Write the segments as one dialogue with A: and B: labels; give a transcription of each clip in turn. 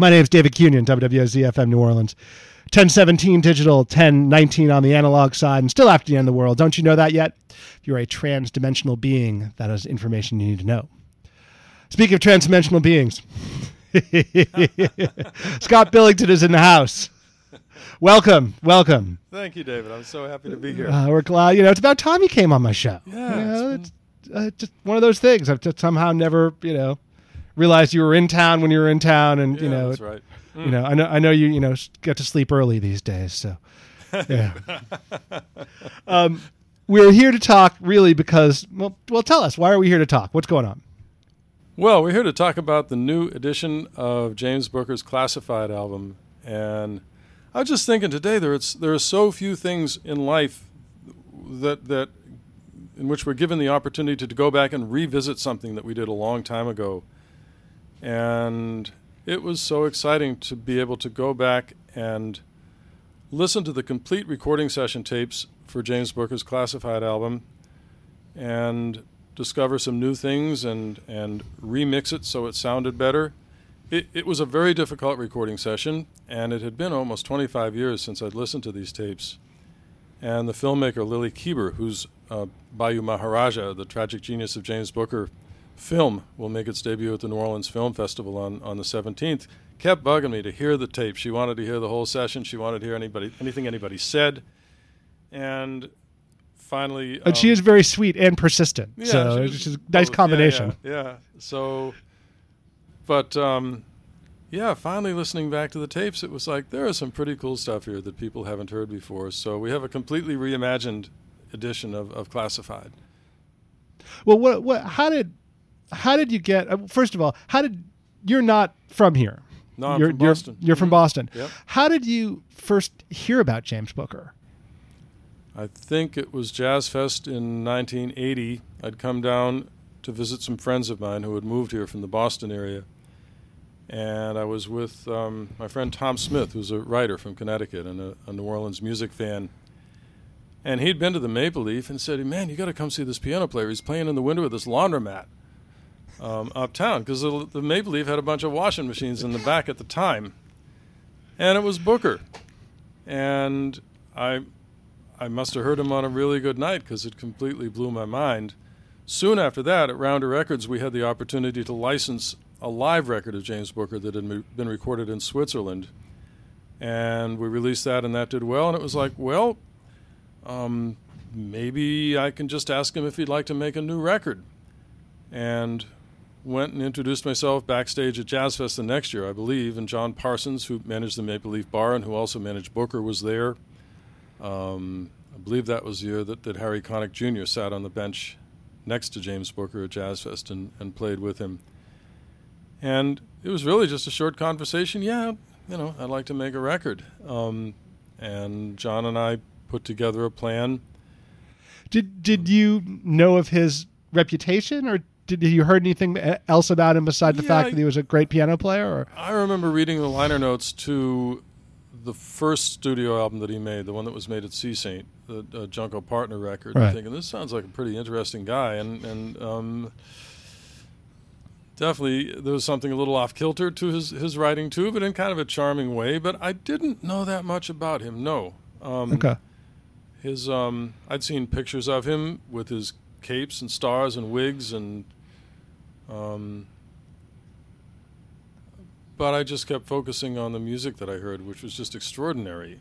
A: My name is David Kunian, WWZFM New Orleans. 1017 digital, 1019 on the analog side, and still after the end of the world. Don't you know that yet? If you're a trans-dimensional being, that is information you need to know. Speaking of trans-dimensional beings, Scott Billington is in the house. Welcome, welcome.
B: Thank you, David. I'm so happy to be here.
A: Uh, we're glad. You know, it's about time you came on my show.
B: Yeah,
A: You know,
B: it's
A: it's uh, just one of those things. I've just somehow never, you know, realized you were in town when you were in town, and you know,
B: that's right.
A: you know, I know, I know you, you know, get to sleep early these days. So, yeah. um, we're here to talk really because, well, well, tell us why are we here to talk? What's going on?
B: Well, we're here to talk about the new edition of James Booker's Classified album, and I was just thinking today there it's there are so few things in life that that in which we're given the opportunity to go back and revisit something that we did a long time ago, and it was so exciting to be able to go back and listen to the complete recording session tapes for James Booker's Classified album, and discover some new things and and remix it so it sounded better. It, it was a very difficult recording session, and it had been almost 25 years since I'd listened to these tapes. And the filmmaker Lily Keber, whose uh, Bayou Maharajah, the tragic genius of James Booker film, will make its debut at the New Orleans Film Festival on, on the 17th, kept bugging me to hear the tape. She wanted to hear the whole session. She wanted to hear anybody anything anybody said. And finally,
A: And she
B: um,
A: is very sweet and persistent.
B: yeah,
A: so
B: she
A: it's just a nice
B: both. Yeah,
A: combination.
B: Yeah, yeah. So, but um, yeah, finally listening back to the tapes, it was like there is some pretty cool stuff here that people haven't heard before. So we have a completely reimagined edition of, of Classified.
A: Well, what, what, how did, how did you get? Uh, first of all, how did you're not from here?
B: No, I'm
A: you're,
B: from
A: you're-
B: Boston.
A: You're, from
B: Mhm.
A: Boston.
B: Yep.
A: How did you first hear about James Booker?
B: I think it was Jazz Fest in 1980. I'd come down to visit some friends of mine who had moved here from the Boston area. And I was with um, my friend Tom Smith, who's a writer from Connecticut and a, a New Orleans music fan. And he'd been to the Maple Leaf and said, Man, you got to come see this piano player. He's playing in the window of this laundromat um, uptown because the, the Maple Leaf had a bunch of washing machines in the back at the time. And it was Booker. And I I must have heard him on a really good night because it completely blew my mind. Soon after that, at Rounder Records, we had the opportunity to license a live record of James Booker that had been recorded in Switzerland. And we released that, and that did well. And it was like, well, um, maybe I can just ask him if he'd like to make a new record. And went and introduced myself backstage at Jazz Fest the next year, I believe. And John Parsons, who managed the Maple Leaf Bar and who also managed Booker, was there. Um, I believe that was the year that, that Harry Connick Jr. sat on the bench next to James Booker at Jazz Fest and, and played with him. And it was really just a short conversation. Yeah, you know, I'd like to make a record. Um, and John and I put together a plan.
A: Did did you know of his reputation, or did you heard anything else about him besides the
B: Yeah,
A: fact that he was a great piano player? Or
B: I remember reading the liner notes to the first studio album that he made, the one that was made at Sea Saint, the uh, Junko Partner record,
A: Right.
B: thinking this sounds like a pretty interesting guy, and and um, definitely there was something a little off kilter to his his writing too, but in kind of a charming way. But I didn't know that much about him. No. Um,
A: okay,
B: his um, I'd seen pictures of him with his capes and stars and wigs and um, but I just kept focusing on the music that I heard, which was just extraordinary.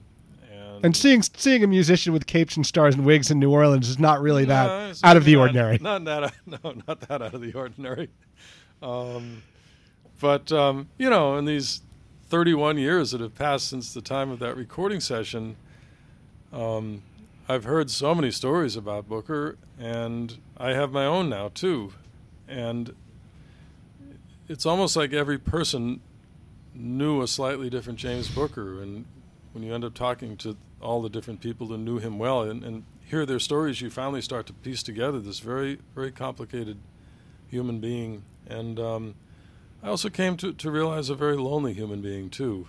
B: And,
A: and seeing seeing a musician with capes and stars and wigs in New Orleans is not really that
B: No,
A: out of the
B: not-
A: ordinary.
B: Not that no, not that out of the ordinary. Um, but um, you know, in these 31 years that have passed since the time of that recording session, um, I've heard so many stories about Booker, and I have my own now too. And it's almost like every person knew a slightly different James Booker, and when you end up talking to all the different people who knew him well and, and hear their stories, you finally start to piece together this very, very complicated human being. And um, I also came to, to realize a very lonely human being, too.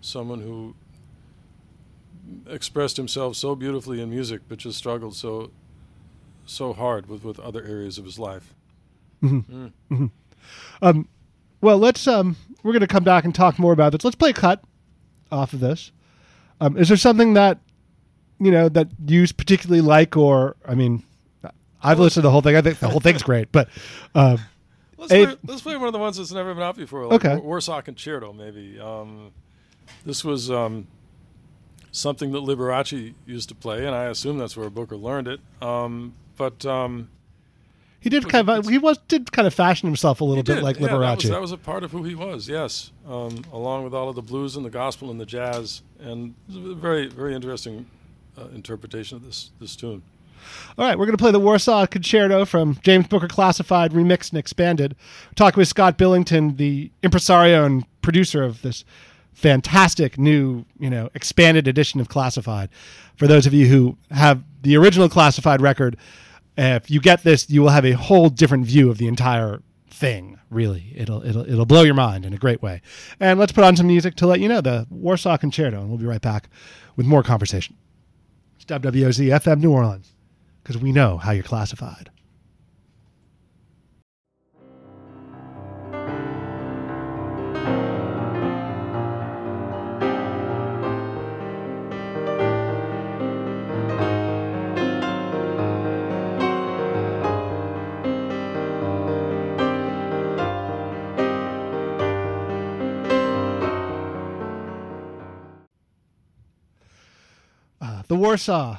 B: Someone who expressed himself so beautifully in music, but just struggled so so hard with, with other areas of his life. Mm-hmm. Mm. Mm-hmm.
A: Um, well, let's um, we're going to come back and talk more about this. Let's play a cut off of this. Um, is there something that you know that you particularly like, or I mean, I've listened to the whole thing. I think the whole thing's great, but um,
B: Let's, play, let's play one of the ones that's never been out before, like
A: Okay.
B: Wa- Warsaw Concerto, maybe. Um, this was um, something that Liberace used to play, and I assume that's where Booker learned it. Um, but um,
A: he did kind of he was did kind of fashion himself a little bit
B: did.
A: like
B: yeah, That
A: Liberace.
B: was, that was a part of who he was, yes, um, along with all of the blues and the gospel and the jazz, and it was a very, very interesting uh, interpretation of this this tune.
A: All right, we're going to play the Warsaw Concerto from James Booker Classified, remixed and expanded. We're talking with Scott Billington, the impresario and producer of this fantastic new, you know, expanded edition of Classified. For those of you who have the original Classified record, if you get this, you will have a whole different view of the entire thing. Really, it'll it'll it'll blow your mind in a great way. And let's put on some music to let you know the Warsaw Concerto, and we'll be right back with more conversation. It's WWOZ FM New Orleans because we know how you're classified. Warsaw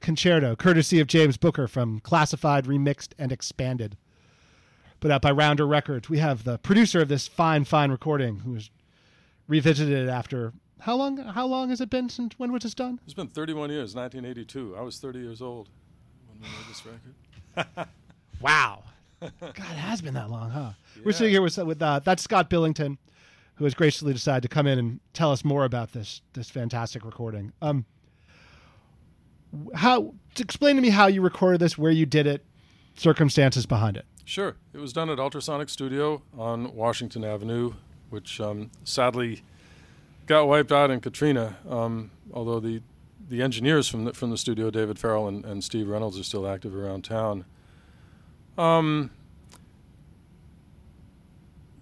A: Concerto, courtesy of James Booker from Classified, Remixed, and Expanded. Put out by Rounder Records. We have the producer of this fine, fine recording who's revisited it after how long how long has it been since when was this done?
B: It's been 31 years, 1982. I was 30 years old when we made this record.
A: Wow. God, it has been that long, huh? We're sitting here with with uh, that's Scott Billington, who has graciously decided to come in and tell us more about this this fantastic recording. Um, how explain to me how you recorded this, where you did it, circumstances behind it.
B: Sure. It was done at Ultrasonic Studio on Washington Avenue, which um, sadly got wiped out in Katrina. Um, although the the engineers from the, from the studio, David Farrell and, and Steve Reynolds, are still active around town. Um,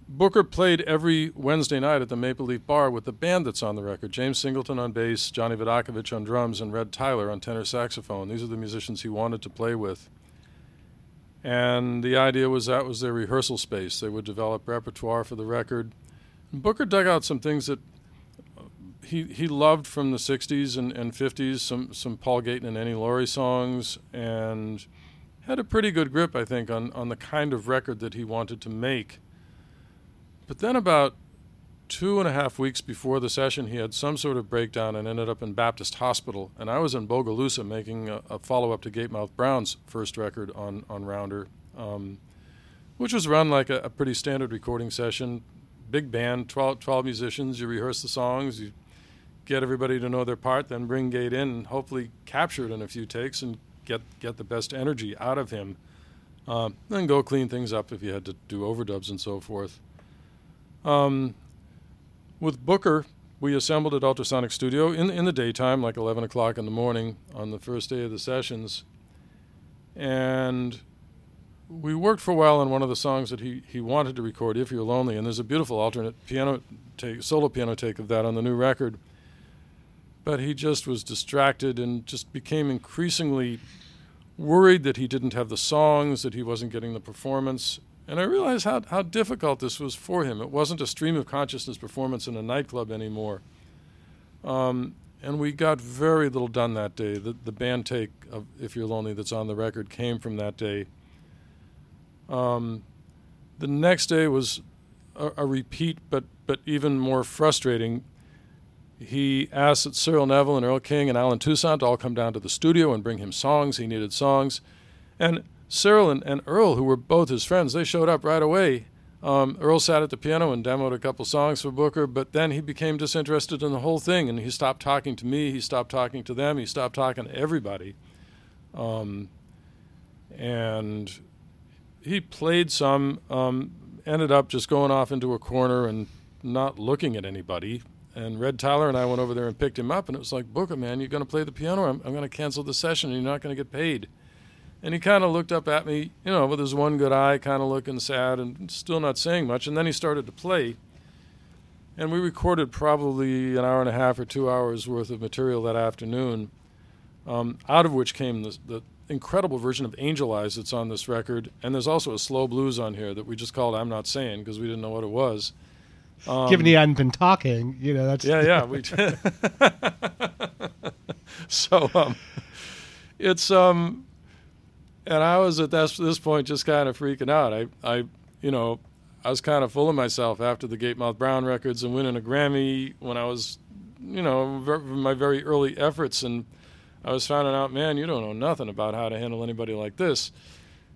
B: Booker played every Wednesday night at the Maple Leaf Bar with the band that's on the record James Singleton on bass, Johnny Vidacovich on drums, and Red Tyler on tenor saxophone. These are the musicians he wanted to play with. And the idea was that was their rehearsal space. They would develop repertoire for the record. And Booker dug out some things that he, he loved from the 60s and, and 50s, some, some Paul Gayten and Annie Laurie songs, and had a pretty good grip, I think, on, on the kind of record that he wanted to make. But then, about two and a half weeks before the session, he had some sort of breakdown and ended up in Baptist Hospital. And I was in Bogalusa making a, a follow up to Gatemouth Brown's first record on, on Rounder, um, which was run like a, a pretty standard recording session. Big band, 12, 12 musicians, you rehearse the songs, you get everybody to know their part, then bring Gate in and hopefully capture it in a few takes and get, get the best energy out of him. Um, then go clean things up if you had to do overdubs and so forth. Um, with Booker, we assembled at Ultrasonic Studio in in the daytime, like 11 o'clock in the morning on the first day of the sessions, and we worked for a while on one of the songs that he, he wanted to record, "If You're Lonely," and there's a beautiful alternate piano take, solo piano take of that on the new record. But he just was distracted and just became increasingly worried that he didn't have the songs, that he wasn't getting the performance. And I realized how, how difficult this was for him. It wasn't a stream of consciousness performance in a nightclub anymore. Um, and we got very little done that day. The, the band take of If You're Lonely that's on the record came from that day. Um, the next day was a, a repeat, but, but even more frustrating. He asked that Cyril Neville and Earl King and Allen Toussaint to all come down to the studio and bring him songs. He needed songs. And Cyril and, and Earl, who were both his friends, they showed up right away. Um, Earl sat at the piano and demoed a couple songs for Booker, but then he became disinterested in the whole thing, and he stopped talking to me. He stopped talking to them. He stopped talking to everybody. Um, and he played some, um, ended up just going off into a corner and not looking at anybody. And Red Tyler and I went over there and picked him up, and it was like, Booker, man, you're going to play the piano. I'm, I'm going to cancel the session, and you're not going to get paid. And he kind of looked up at me, you know, with his one good eye, kind of looking sad and still not saying much. And then he started to play. and we recorded probably an hour and a half or two hours worth of material that afternoon, um, out of which came the, the incredible version of Angel Eyes that's on this record, and there's also a slow blues on here that we just called "I'm Not Saying" because we didn't know what it was.
A: Um, Given he hadn't been talking, you know that's
B: yeah, yeah. We so um, it's um, and I was at this this point just kind of freaking out. I I you know I was kind of full of myself after the Gatemouth Brown records and winning a Grammy when I was, you know, my very early efforts. And I was finding out, man, you don't know nothing about how to handle anybody like this.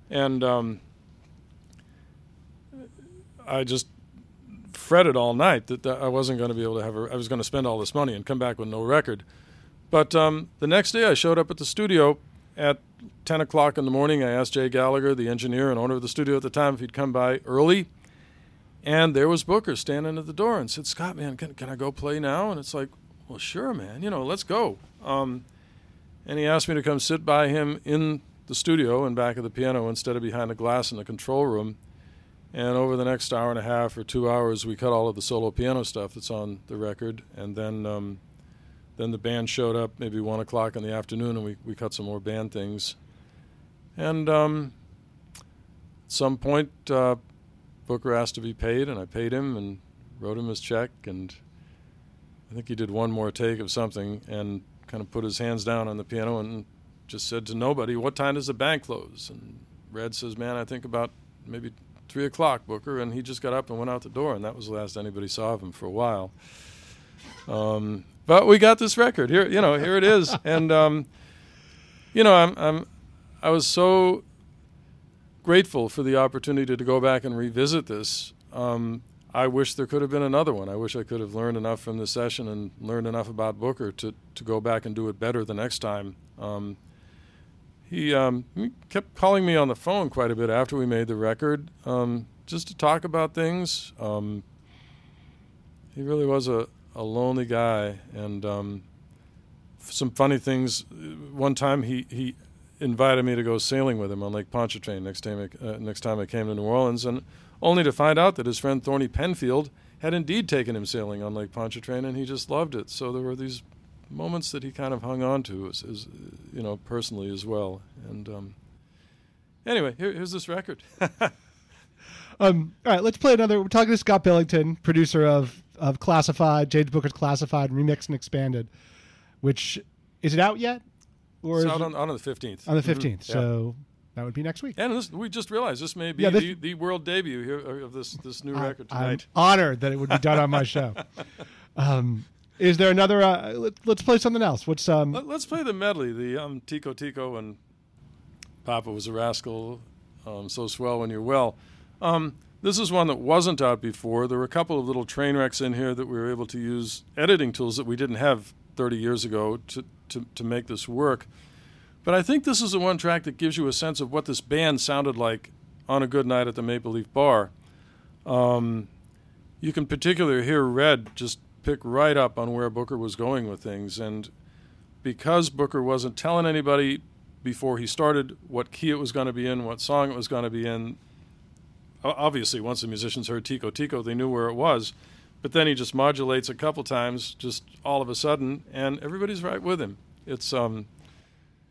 B: And um, I just fretted all night that, that I wasn't going to be able to have a, I was going to spend all this money and come back with no record. But um, the next day I showed up at the studio at 10 o'clock in the morning. I asked Jay Gallagher, the engineer and owner of the studio at the time, if he'd come by early and there was Booker standing at the door and said, Scott, man, can, can I go play now? And it's like, well, sure, man, you know, let's go. Um, and he asked me to come sit by him in the studio and back of the piano instead of behind the glass in the control room. And over the next hour and a half or two hours, we cut all of the solo piano stuff that's on the record. And then, um, then the band showed up maybe one o'clock in the afternoon, and we, we cut some more band things. And um, at some point, uh, Booker asked to be paid, and I paid him and wrote him his check. And I think he did one more take of something and kind of put his hands down on the piano and just said to nobody, "What time does the bank close?" And Red says, "Man, I think about maybe three o'clock, Booker." And he just got up and went out the door, and that was the last anybody saw of him for a while. Um, but we got this record here. You know, here it is, and um, you know, I'm, I'm I was so grateful for the opportunity to go back and revisit this. Um, I wish there could have been another one. I wish I could have learned enough from this session and learned enough about Booker to, to go back and do it better the next time. Um, he, um, he, kept calling me on the phone quite a bit after we made the record um, just to talk about things. Um, he really was a, a lonely guy and um, some funny things. One time he, he invited me to go sailing with him on Lake Pontchartrain next time I, uh, next time I came to New Orleans, and only to find out that his friend Thorny Penfield had indeed taken him sailing on Lake Pontchartrain, and he just loved it. So there were these moments that he kind of hung on to, as, as you know, personally as well. And um, anyway, here, here's this record.
A: um, all right, let's play another. We're talking to Scott Billington, producer of of Classified, James Booker's Classified, remixed and expanded. Which is it out yet?
B: Or it's out on, on the 15th.
A: On the 15th. Mm-hmm. So yeah. that would be next week.
B: And this, we just realized this may be yeah, this, the, the, world debut here of this, this new I, record tonight.
A: I'm honored that it would be done on my show. Um, is there another? Uh, let, us play something else. What's um?
B: Let, us play the medley. The um, Tico Tico and Papa was a rascal. Um, so swell when you're well. Um, this is one that wasn't out before. There were a couple of little train wrecks in here that we were able to use editing tools that we didn't have 30 years ago to, to, to make this work. But I think this is the one track that gives you a sense of what this band sounded like on a good night at the Maple Leaf Bar. Um, you can particularly hear Red just pick right up on where Booker was going with things. And because Booker wasn't telling anybody before he started what key it was going to be in, what song it was going to be in, obviously, once the musicians heard Tico Tico, they knew where it was. But then he just modulates a couple times, just all of a sudden, and everybody's right with him. It's um.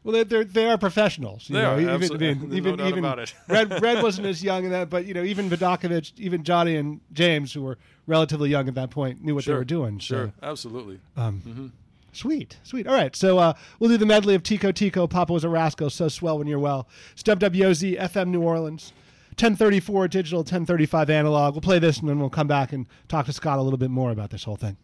A: Well, they're, they are professionals.
B: You they know, are even, absolutely. Even, even, no even
A: Red Red wasn't as young in that, but you know, even Vidacovich, even Johnny and James, who were relatively young at that point, knew what
B: sure.
A: they were doing.
B: Sure, so. absolutely. Um, mm-hmm.
A: Sweet, sweet. All right, so uh, we'll do the medley of Tico Tico, Papa was a rascal, so swell when you're well. Stub WOZ, FM New Orleans. 1034 digital, 1035 analog. We'll play this and then we'll come back and talk to Scott a little bit more about this whole thing.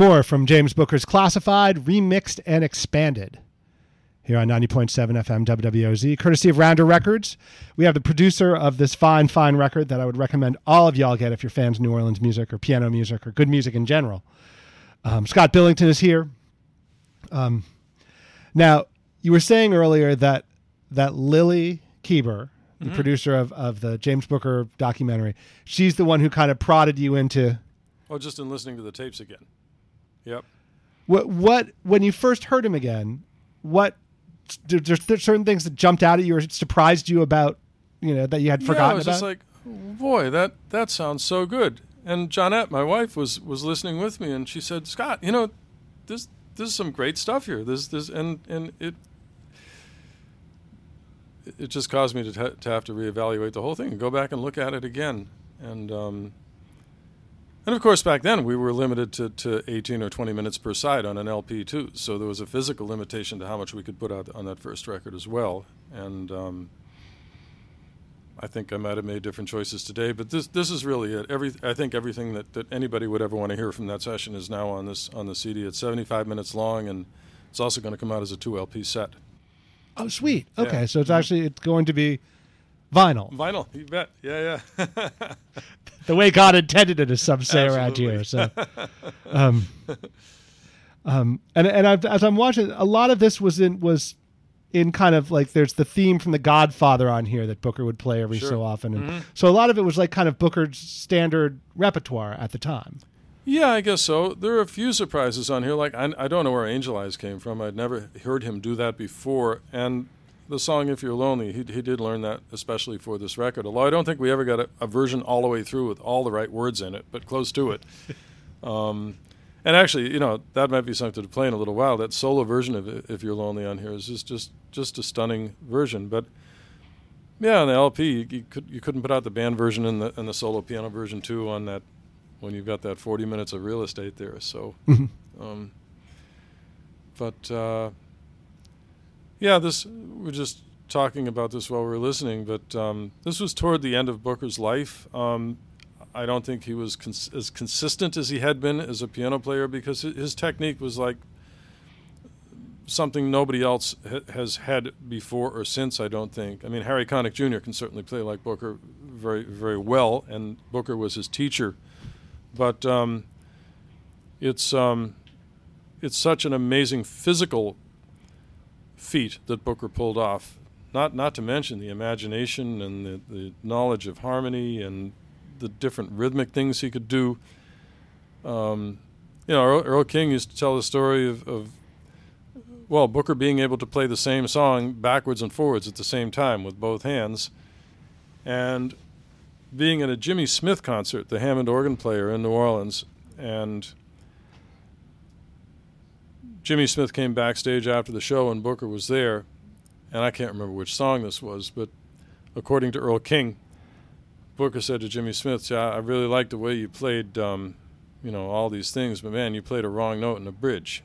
A: More from James Booker's Classified, Remixed, and Expanded. Here on 90.7 FM WWOZ, courtesy of Rounder Records. We have the producer of this fine, fine record that I would recommend all of y'all get if you're fans of New Orleans music or piano music or good music in general. Um, Scott Billington is here. Um, now, you were saying earlier that that Lily Keber, the
B: Mm-hmm.
A: producer of, of the James Booker documentary, she's the one who kind of prodded you into
B: Oh, just in listening to the tapes again. Yep.
A: what what when you first heard him again. What there- there's there certain things that jumped out at you or surprised you about you know that you had forgotten
B: yeah, I was
A: about.
B: just like, boy, that that sounds so good. And Johnette, my wife, was was listening with me, and she said, Scott, you know, this this is some great stuff here. This this and and it it just caused me to t- to have to reevaluate the whole thing and go back and look at it again. And um, and of course, back then we were limited to, to 18 or 20 minutes per side on an LP too. So there was a physical limitation to how much we could put out on that first record as well. And um, I think I might have made different choices today, but this this is really it. Every I think everything that, that anybody would ever want to hear from that session is now on this on the CD. It's 75 minutes long, and it's also going to come out as a two LP set.
A: oh, sweet.
B: Yeah.
A: Okay, so it's actually it's going to be vinyl,
B: Vinyl, you bet. Yeah, yeah.
A: the way God intended it, as some say around here. So, um, um, and and I've, as I'm watching, a lot of this was in was in kind of like there's the theme from The Godfather on here that Booker would play every
B: Sure.
A: so often, and so a lot of it was like kind of Booker's standard repertoire at the time.
B: Yeah, I guess so. There are a few surprises on here. Like I, I don't know where Angel Eyes came from. I'd never heard him do that before. And the song "If You're Lonely," he, he did learn that especially for this record. Although I don't think we ever got a, a version all the way through with all the right words in it, but close to it. um, and actually, you know, that might be something to play in a little while. That solo version of "If You're Lonely" on here is just just just a stunning version. But yeah, on the LP, you, you could you couldn't put out the band version and the and the solo piano version too on that when you've got that 40 minutes of real estate there. So, um, but uh, yeah, this we're just talking about this while we are listening. But um, this was toward the end of Booker's life. Um, I don't think he was cons- as consistent as he had been as a piano player because his technique was like something nobody else ha- has had before or since. I don't think. I mean, Harry Connick Jr. can certainly play like Booker very, very well, and Booker was his teacher. But um, it's um, it's such an amazing physical feat that Booker pulled off. Not not to mention the imagination and the, the knowledge of harmony and the different rhythmic things he could do. Um, you know, Earl, Earl King used to tell the story of, of well, Booker being able to play the same song backwards and forwards at the same time with both hands, and being at a Jimmy Smith concert, the Hammond organ player in New Orleans, and Jimmy Smith came backstage after the show and Booker was there, and I can't remember which song this was, but according to Earl King, Booker said to Jimmy Smith, "Yeah, I really liked the way you played, um, you know, all these things, but man, you played a wrong note in the bridge."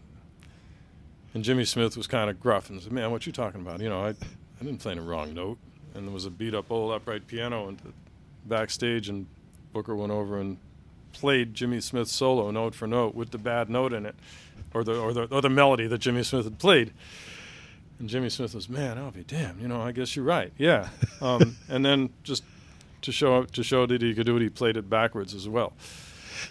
B: And Jimmy Smith was kind of gruff and said, "Man, what you talking about? You know, I, I didn't play a wrong note." And there was a beat-up old upright piano and backstage, and Booker went over and played Jimmy Smith's solo note for note with the bad note in it, or the or the or the melody that Jimmy Smith had played. And Jimmy Smith was, "Man, I'll be damned. You know, I guess you're right. Yeah." Um, and then just to show to show that he could do it, he played it backwards as well.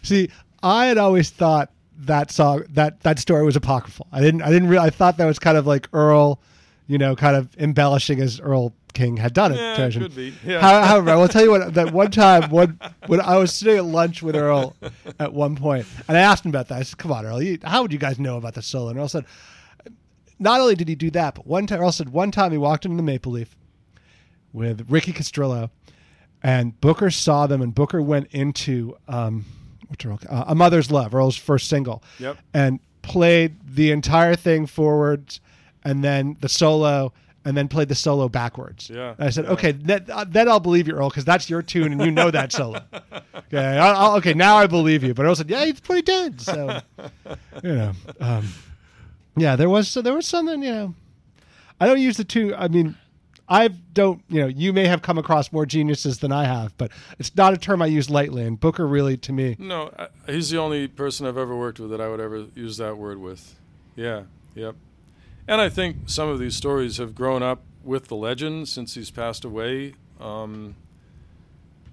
A: See, I had always thought that song that that story was apocryphal. I didn't I didn't really I thought that was kind of like Earl, you know, kind of embellishing as Earl King had done it.
B: Yeah, could be. Yeah.
A: How- However, I will tell you what. That one time, when when I was sitting at lunch with Earl at one point, and I asked him about that. I said, "Come on, Earl, you, how would you guys know about the solo?" And Earl said, "Not only did he do that, but one time, Earl said one time he walked into the Maple Leaf with Ricky Castrillo, and Booker saw them, and Booker went into um, what's Earl, uh, A Mother's Love, Earl's first single,
B: Yep.
A: and played the entire thing forwards, and then the solo." And then played the solo backwards.
B: Yeah,
A: And I said,
B: yeah.
A: okay, that, uh, then I'll believe you, Earl, because that's your tune and you know that solo. Okay, I'll, I'll- okay, now I believe you. But Earl said, yeah, he's pretty did. So, you know, um, yeah, there was so there was something, you know. I don't use the two. I mean, I don't, you know, you may have come across more geniuses than I have, but it's not a term I use lightly. And Booker really, to me,
B: No, I, he's the only person I've ever worked with that I would ever use that word with. Yeah, yep. And I think some of these stories have grown up with the legend since he's passed away. Um,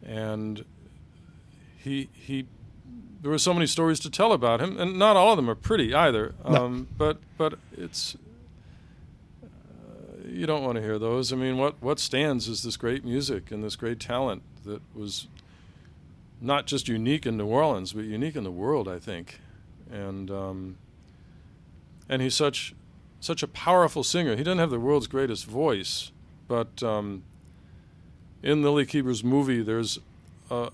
B: and he he there were so many stories to tell about him, and not all of them are pretty either.
A: No.
B: Um, but but it's uh, you don't want to hear those. I mean, what what stands is this great music and this great talent that was not just unique in New Orleans, but unique in the world, I think. And um, and he's such such a powerful singer. He doesn't have the world's greatest voice, but um, in Lily Keber's movie, there's a,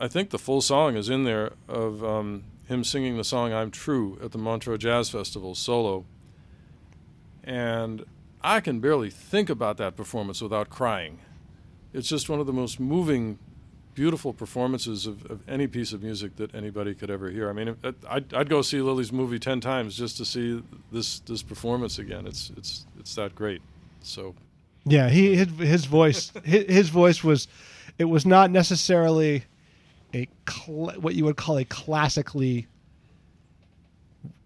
B: I think the full song is in there of um, him singing the song "I'm True" at the Montreux Jazz Festival solo, and I can barely think about that performance without crying. It's just one of the most moving, beautiful performances of, of any piece of music that anybody could ever hear. I mean, I'd, I'd go see Lily's movie ten times just to see this this performance again. It's it's it's that great. So
A: Yeah, he his, his voice his, his voice was it was not necessarily a cl- what you would call a classically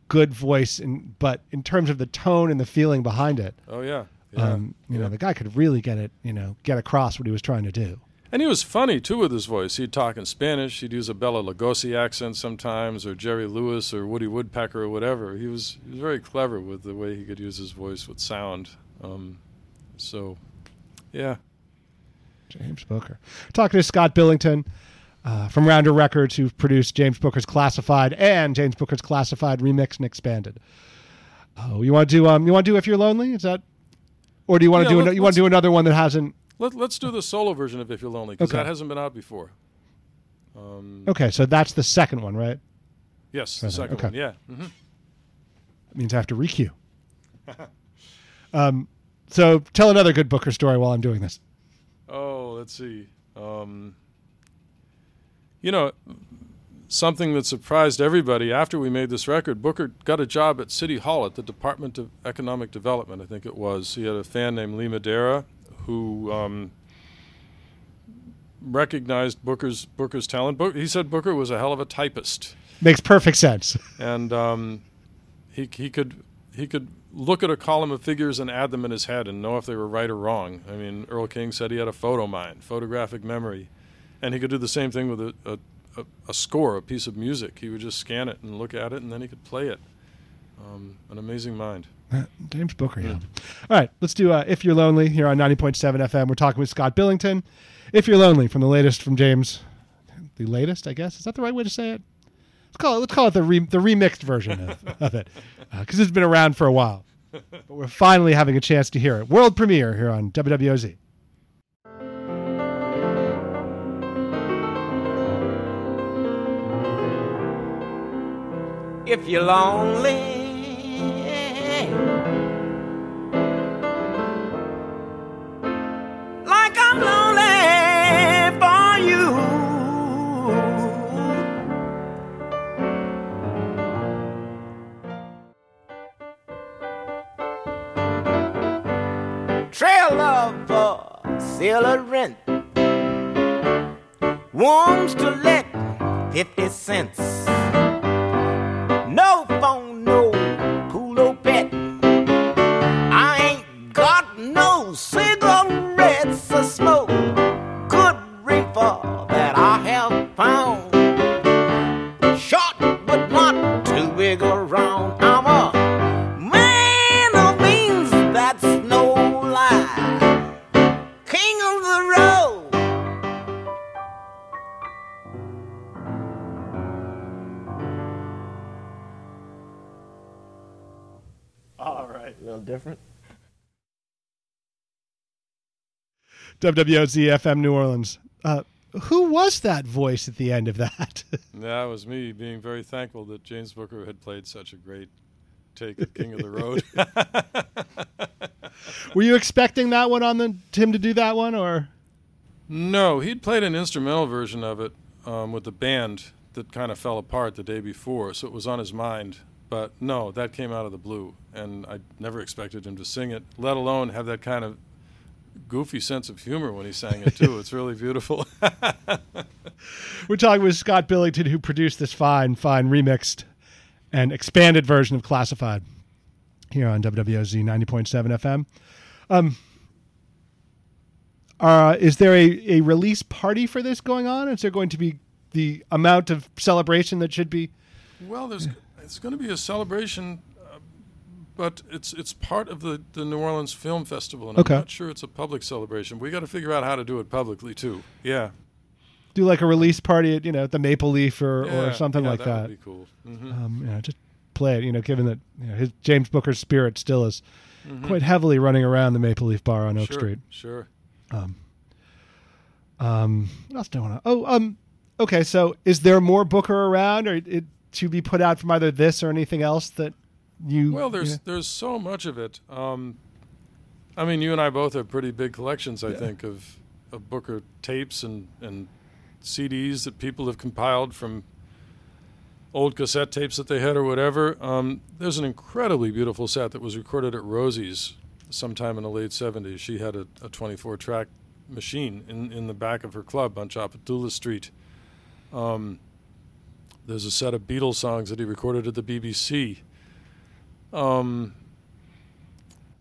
A: good voice in but in terms of the tone and the feeling behind it
B: oh yeah, yeah.
A: um, you know the guy could really get it you know get across what he was trying to do
B: And he was funny too with his voice. He'd talk in Spanish. He'd use a Bela Lugosi accent sometimes, or Jerry Lewis, or Woody Woodpecker, or whatever. He was he was very clever with the way he could use his voice with sound. Um, so, yeah,
A: James Booker talking to Scott Billington uh, from Rounder Records who produced James Booker's Classified and James Booker's Classified remixed and expanded oh you want to do um you want to do if you're lonely is that or do you want to
B: Yeah,
A: do ano- you want to do another one that hasn't
B: Let, let's do the solo version of If You're Lonely because
A: Okay.
B: that hasn't been out before. Um,
A: Okay, so that's the second one, right?
B: Yes, the
A: Okay,
B: second
A: okay.
B: one. Yeah. hmm
A: That means I have to requeue. um, so tell another good Booker story while I'm doing this.
B: Oh, let's see. Um, you know, something that surprised everybody after we made this record, Booker got a job at City Hall at the Department of Economic Development, I think it was. He had a fan named Lee Madera who um, recognized Booker's Booker's talent. Book, he said Booker was a hell of a typist.
A: Makes perfect sense.
B: and um, he he could he could look at a column of figures and add them in his head and know if they were right or wrong. I mean, Earl King said he had a photo mind, photographic memory, and he could do the same thing with a, a, a, a score, a piece of music. He would just scan it and look at it, and then he could play it. Um, an amazing mind.
A: Uh, James Booker, yeah. All right, let's do uh, If You're Lonely here on 90.7 FM. We're talking with Scott Billington. If You're Lonely from the latest from James. The latest, I guess. Is that the right way to say it? Let's call it, let's call it the, re, the remixed version of, of it because it's been around for a while. But we're finally having a chance to hear it. World premiere here on WWOZ.
C: if you're lonely. Like I'm lonely for you. Trail of rent. To let 50 cents.
A: WWOZ FM New Orleans. Uh, who was that voice at the end of that?
B: That was me being very thankful that James Booker had played such a great take of King of the Road.
A: Were you expecting that one on the him to do that one, or
B: No, he'd played an instrumental version of it um, with the band that kind of fell apart the day before, so it was on his mind. But no, that came out of the blue, and I never expected him to sing it, let alone have that kind of goofy sense of humor when he sang it too. it's really beautiful.
A: we're talking with Scott Billington, who produced this fine, fine remixed and expanded version of Classified here on WWOZ 90.7 FM. Um, uh, is there a, a release party for this going on? Is there going to be the amount of celebration that should be?
B: Well, there's it's going to be a celebration, but it's it's part of the, the New Orleans Film Festival, and
A: Okay.
B: I'm not sure it's a public celebration. We got to figure out how to do it publicly too. Yeah,
A: Do like a release party at you know at the Maple Leaf or,
B: Yeah,
A: or something
B: yeah,
A: like that. that.
B: Would be cool. hmm
A: um, you know, just play it. You know, given that you know, his James Booker's spirit still is
B: Mhm.
A: quite heavily running around the Maple Leaf Bar on Oak
B: sure,
A: Street.
B: Sure.
A: Um, um, what else do I want to? Oh, um, okay. So, is there more Booker around, or it to be put out from either this or anything else that you?
B: Well, there's there's so much of it. Um, I mean, you and I both have pretty big collections, I
A: Yeah.
B: think, of of Booker tapes and and CDs that people have compiled from old cassette tapes that they had or whatever. Um, there's an incredibly beautiful set that was recorded at Rosie's sometime in the late 70s. She had a, a 24 track machine in, in the back of her club on Tchoupitoulas Street. Um, there's a set of Beatles songs that he recorded at the BBC. Um,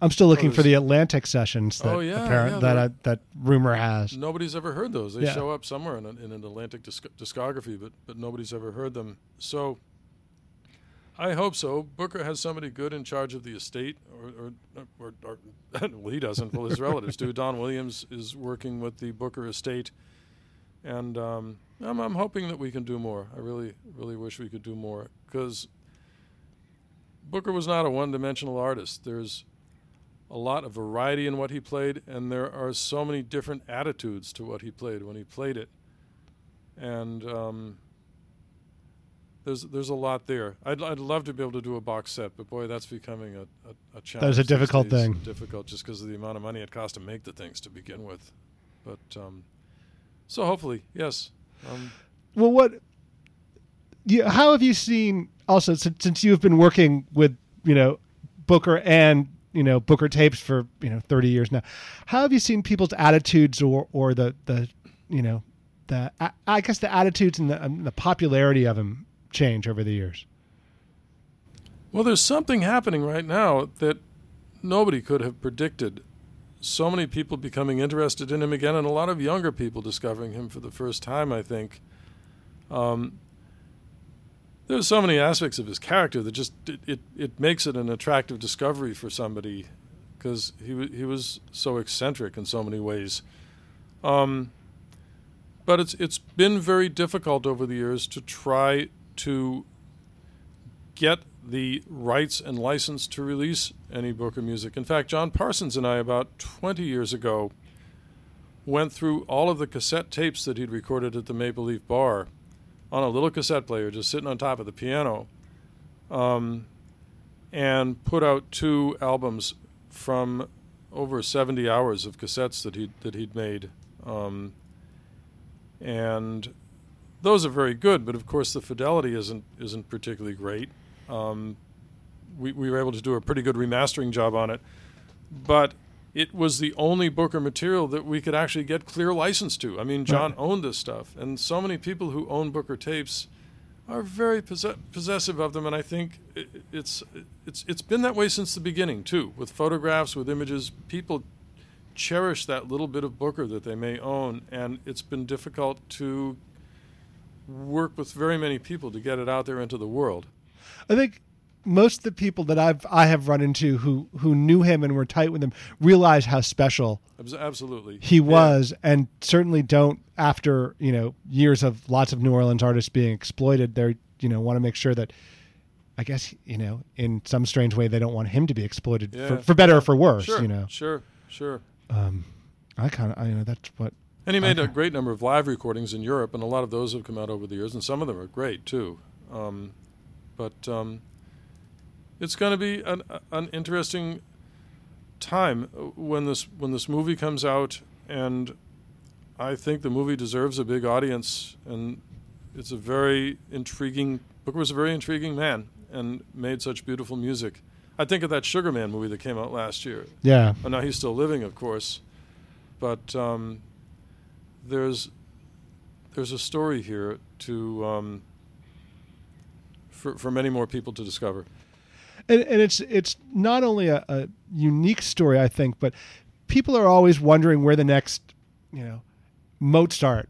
A: I'm still looking for the Atlantic sessions that
B: Oh, yeah,
A: apparent
B: yeah,
A: that uh, that rumor has.
B: Nobody's ever heard those. They
A: Yeah.
B: show up somewhere in, a, in an Atlantic disc- discography, but but nobody's ever heard them. So I hope so. Booker has somebody good in charge of the estate, or or, or, or well, he doesn't. Well, his relatives do. Don Williams is working with the Booker estate, and um, I'm I'm hoping that we can do more. I really really wish we could do more because Booker was not a one-dimensional artist. There's a lot of variety in what he played, and there are so many different attitudes to what he played when he played it. And um, there's there's a lot there. I'd I'd love to be able to do a box set, but boy, that's becoming a a, a challenge.
A: That's
B: a
A: difficult thing.
B: Difficult just because of the amount of money it costs to make the things to begin with. But um, so hopefully, yes. Um,
A: Well, what? You, how have you seen also since, since you've been working with you know Booker and you know Booker tapes for you know 30 years now? How have you seen people's attitudes or or the the you know the I, I guess the attitudes and the, um, the popularity of him change over the years?
B: Well, there's something happening right now that nobody could have predicted. So many people becoming interested in him again, and a lot of younger people discovering him for the first time, I think. Um, there's so many aspects of his character that just it, it, it makes it an attractive discovery for somebody because he, he was so eccentric in so many ways. Um, but it's it's been very difficult over the years to try to get the rights and license to release any Booker music. In fact, John Parsons and I, about 20 years ago, went through all of the cassette tapes that he'd recorded at the Maple Leaf Bar on a little cassette player, just sitting on top of the piano, um, and put out two albums from over 70 hours of cassettes that he'd, that he'd made. Um, and those are very good, but of course the fidelity isn't isn't particularly great. Um, we, we were able to do a pretty good remastering job on it, but it was the only Booker material that we could actually get clear license to. I mean, John owned this stuff, and so many people who own Booker tapes are very possess- possessive of them, and I think it, it's it's it's been that way since the beginning too. With photographs, with images, people cherish that little bit of Booker that they may own, and it's been difficult to work with very many people to get it out there into the world.
A: I think most of the people that I've I have run into who who knew him and were tight with him realize how special
B: Absolutely,
A: he
B: Yeah.
A: was and certainly don't after you know years of lots of new orleans artists being exploited they you know want to make sure that i guess you know in some strange way they don't want him to be exploited
B: Yeah.
A: for, for better or for worse
B: Sure,
A: you know
B: sure, sure.
A: um i kind of i you know that's what
B: And he made a great number of live recordings in Europe, and a lot of those have come out over the years, and some of them are great too. Um, but um, it's going to be an, an interesting time when this when this movie comes out, and I think the movie deserves a big audience, and it's a very intriguing. Booker was a very intriguing man, and made such beautiful music. I think of that Sugar Man movie that came out last year.
A: yeah
B: Oh, now he's still living, of course, but um, there's there's a story here to um, for for many more people to discover.
A: And, and it's it's not only a, a unique story i think but people are always wondering where the next you know mozart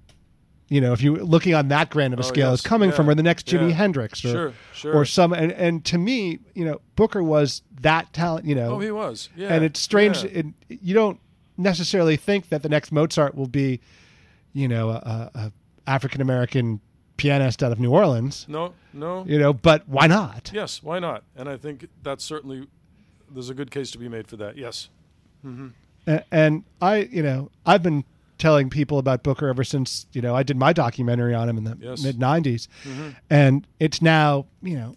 A: you know, if you're looking on that grand of a
B: Oh,
A: scale,
B: yes.
A: is coming from,
B: Yeah.
A: or the next Jimi
B: Yeah.
A: Hendrix, or
B: Sure, sure.
A: or some, and, and to me, you know, Booker was that talent, you know,
B: Oh, he was. Yeah.
A: and it's strange.
B: Yeah.
A: It, you don't necessarily think that the next Mozart will be, you know, a, a African American pianist out of New Orleans,
B: no, no.
A: you know, but why not?
B: Yes, why not? And I think that's certainly there's a good case to be made for that. Yes. Mm-hmm.
A: A- And I, you know, I've been telling people about Booker ever since, you know, I did my documentary on him in the
B: Yes.
A: mid 90s. Mm-hmm. And it's now, you know,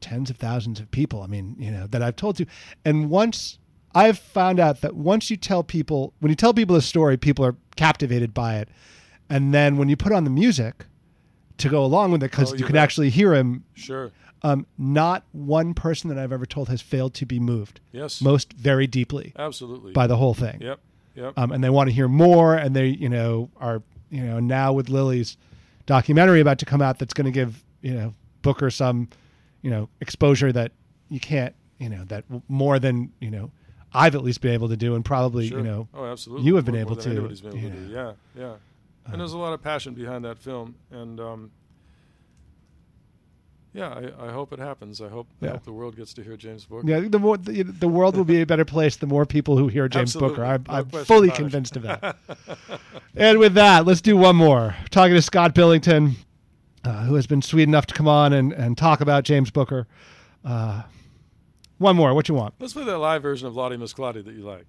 A: tens of thousands of people, I mean, you know, that I've told to. And once I've found out that once you tell people, when you tell people a story, people are captivated by it. And then when you put on the music to go along with it, because
B: Oh,
A: you can
B: bet.
A: actually hear him,
B: Sure.
A: um, not one person that I've ever told has failed to be moved,
B: Yes.
A: most very deeply
B: Absolutely.
A: by the whole thing
B: Yep. Yep.
A: um, and they want to hear more and they you know are you know now with lily's documentary about to come out that's going to give you know booker some you know exposure that you can't you know that more than you know i've at least been able to do and probably
B: Sure.
A: you know
B: oh, absolutely.
A: you have been able
B: more
A: to,
B: been able to.
A: Yeah.
B: Yeah. And there's a lot of passion behind that film, and um, yeah, I, I hope it happens. I hope, I hope the world gets to hear James Booker.
A: yeah the more the, the world will be a better place the more people who hear james booker. I'm,
B: No
A: I'm fully
B: it.
A: convinced of that. And with that let's do one more. Talking to scott billington uh, who has been sweet enough to come on and, and talk about james booker. Uh, one more. What you want?
B: Let's play that live version of Lawdy Miss Clawdy that you like.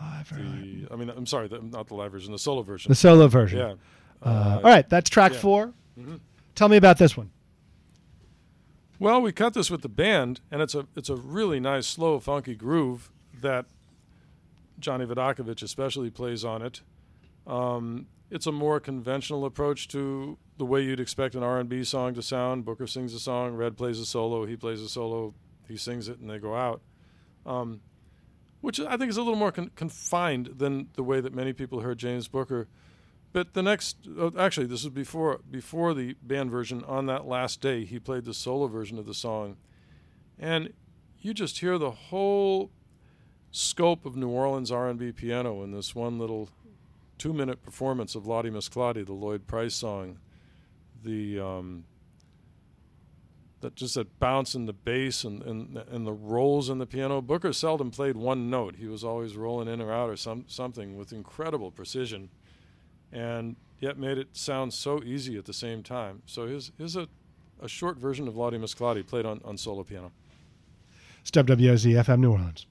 A: Live,
B: The, I mean, I'm sorry, the, not the live version, the solo version.
A: The solo version.
B: yeah.
A: Uh, all right, that's track
B: yeah.
A: 4
B: Mhm.
A: Tell me about this one.
B: Well, we cut this with the band, and it's a it's a really nice, slow, funky groove that Johnny Vidacovich especially plays on it. Um, it's a more conventional approach to the way you'd expect an R&B song to sound. Booker sings a song, Red plays a solo, he plays a solo, he sings it, and they go out. Um, which I think is a little more con- confined than the way that many people heard James Booker. But the next, oh, actually, this was before before the band version. On that last day, he played the solo version of the song, and you just hear the whole scope of New Orleans R&B piano in this one little two-minute performance of Lawdy Miss the Lloyd Price song. The um, that just that bounce in the bass and, and and the rolls in the piano. Booker seldom played one note. He was always rolling in or out or some something with incredible precision, and yet made it sound so easy at the same time. So here's here's a, uh, a short version of Lawdy Miss played on, on solo piano.
A: It's WWOZ FM New Orleans.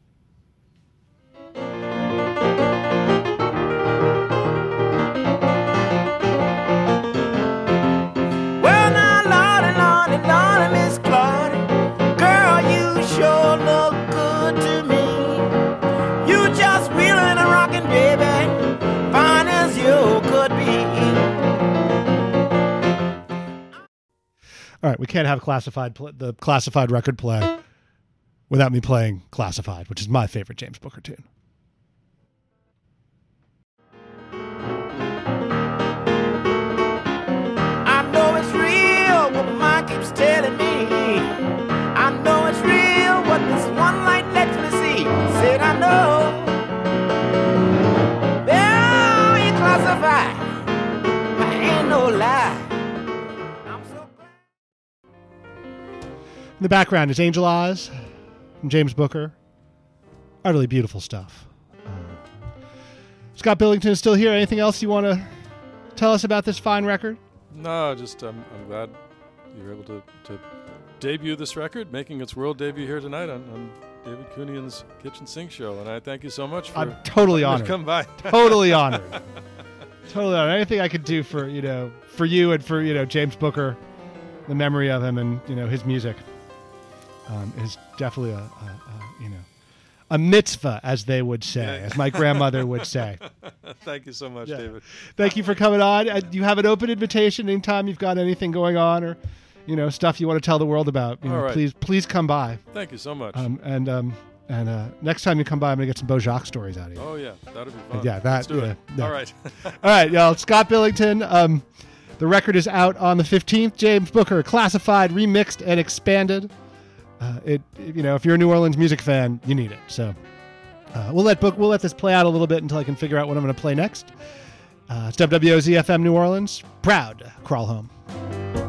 A: Right, we can't have classified pl- the classified record play without me playing classified, which is my favorite James Booker tune. In the background is Angel Eyes from James Booker. Utterly beautiful stuff. Uh, Scott Billington is still here. Anything else you want to tell us about this fine record?
B: No, just um, I'm glad you were able to, to debut this record, making its world debut here tonight on, on David Kunian's Kitchen Sink Show. And I thank you so much for
A: I'm totally honored.
B: come by.
A: totally honored. totally honored. Anything I could do for you know for you and for you know James Booker, the memory of him and you know his music, um, is definitely a, a, a you know a mitzvah, as they would say,
B: Yeah.
A: as my grandmother would say.
B: thank you so much,
A: Yeah.
B: David.
A: Thank you for coming on. Uh, You have an open invitation anytime you've got anything going on or you know stuff you want to tell the world about. You know,
B: right.
A: please please come by.
B: Thank you so much.
A: Um, and um, and uh, next time you come by, I'm gonna get some Beau Jocque stories out of you.
B: oh yeah, that'd be fun.
A: yeah, that-
B: Let's do it.
A: yeah, yeah.
B: All right.
A: All right, y'all. Scott Billington. Um, the record is out on the 15th. James Booker, classified, remixed, and expanded. Uh, it, you know, if you're a New Orleans music fan, you need it. So uh, we'll let book we'll let this play out a little bit until I can figure out what I'm going to play next. Uh, it's WWOZ FM New Orleans, proud crawl home.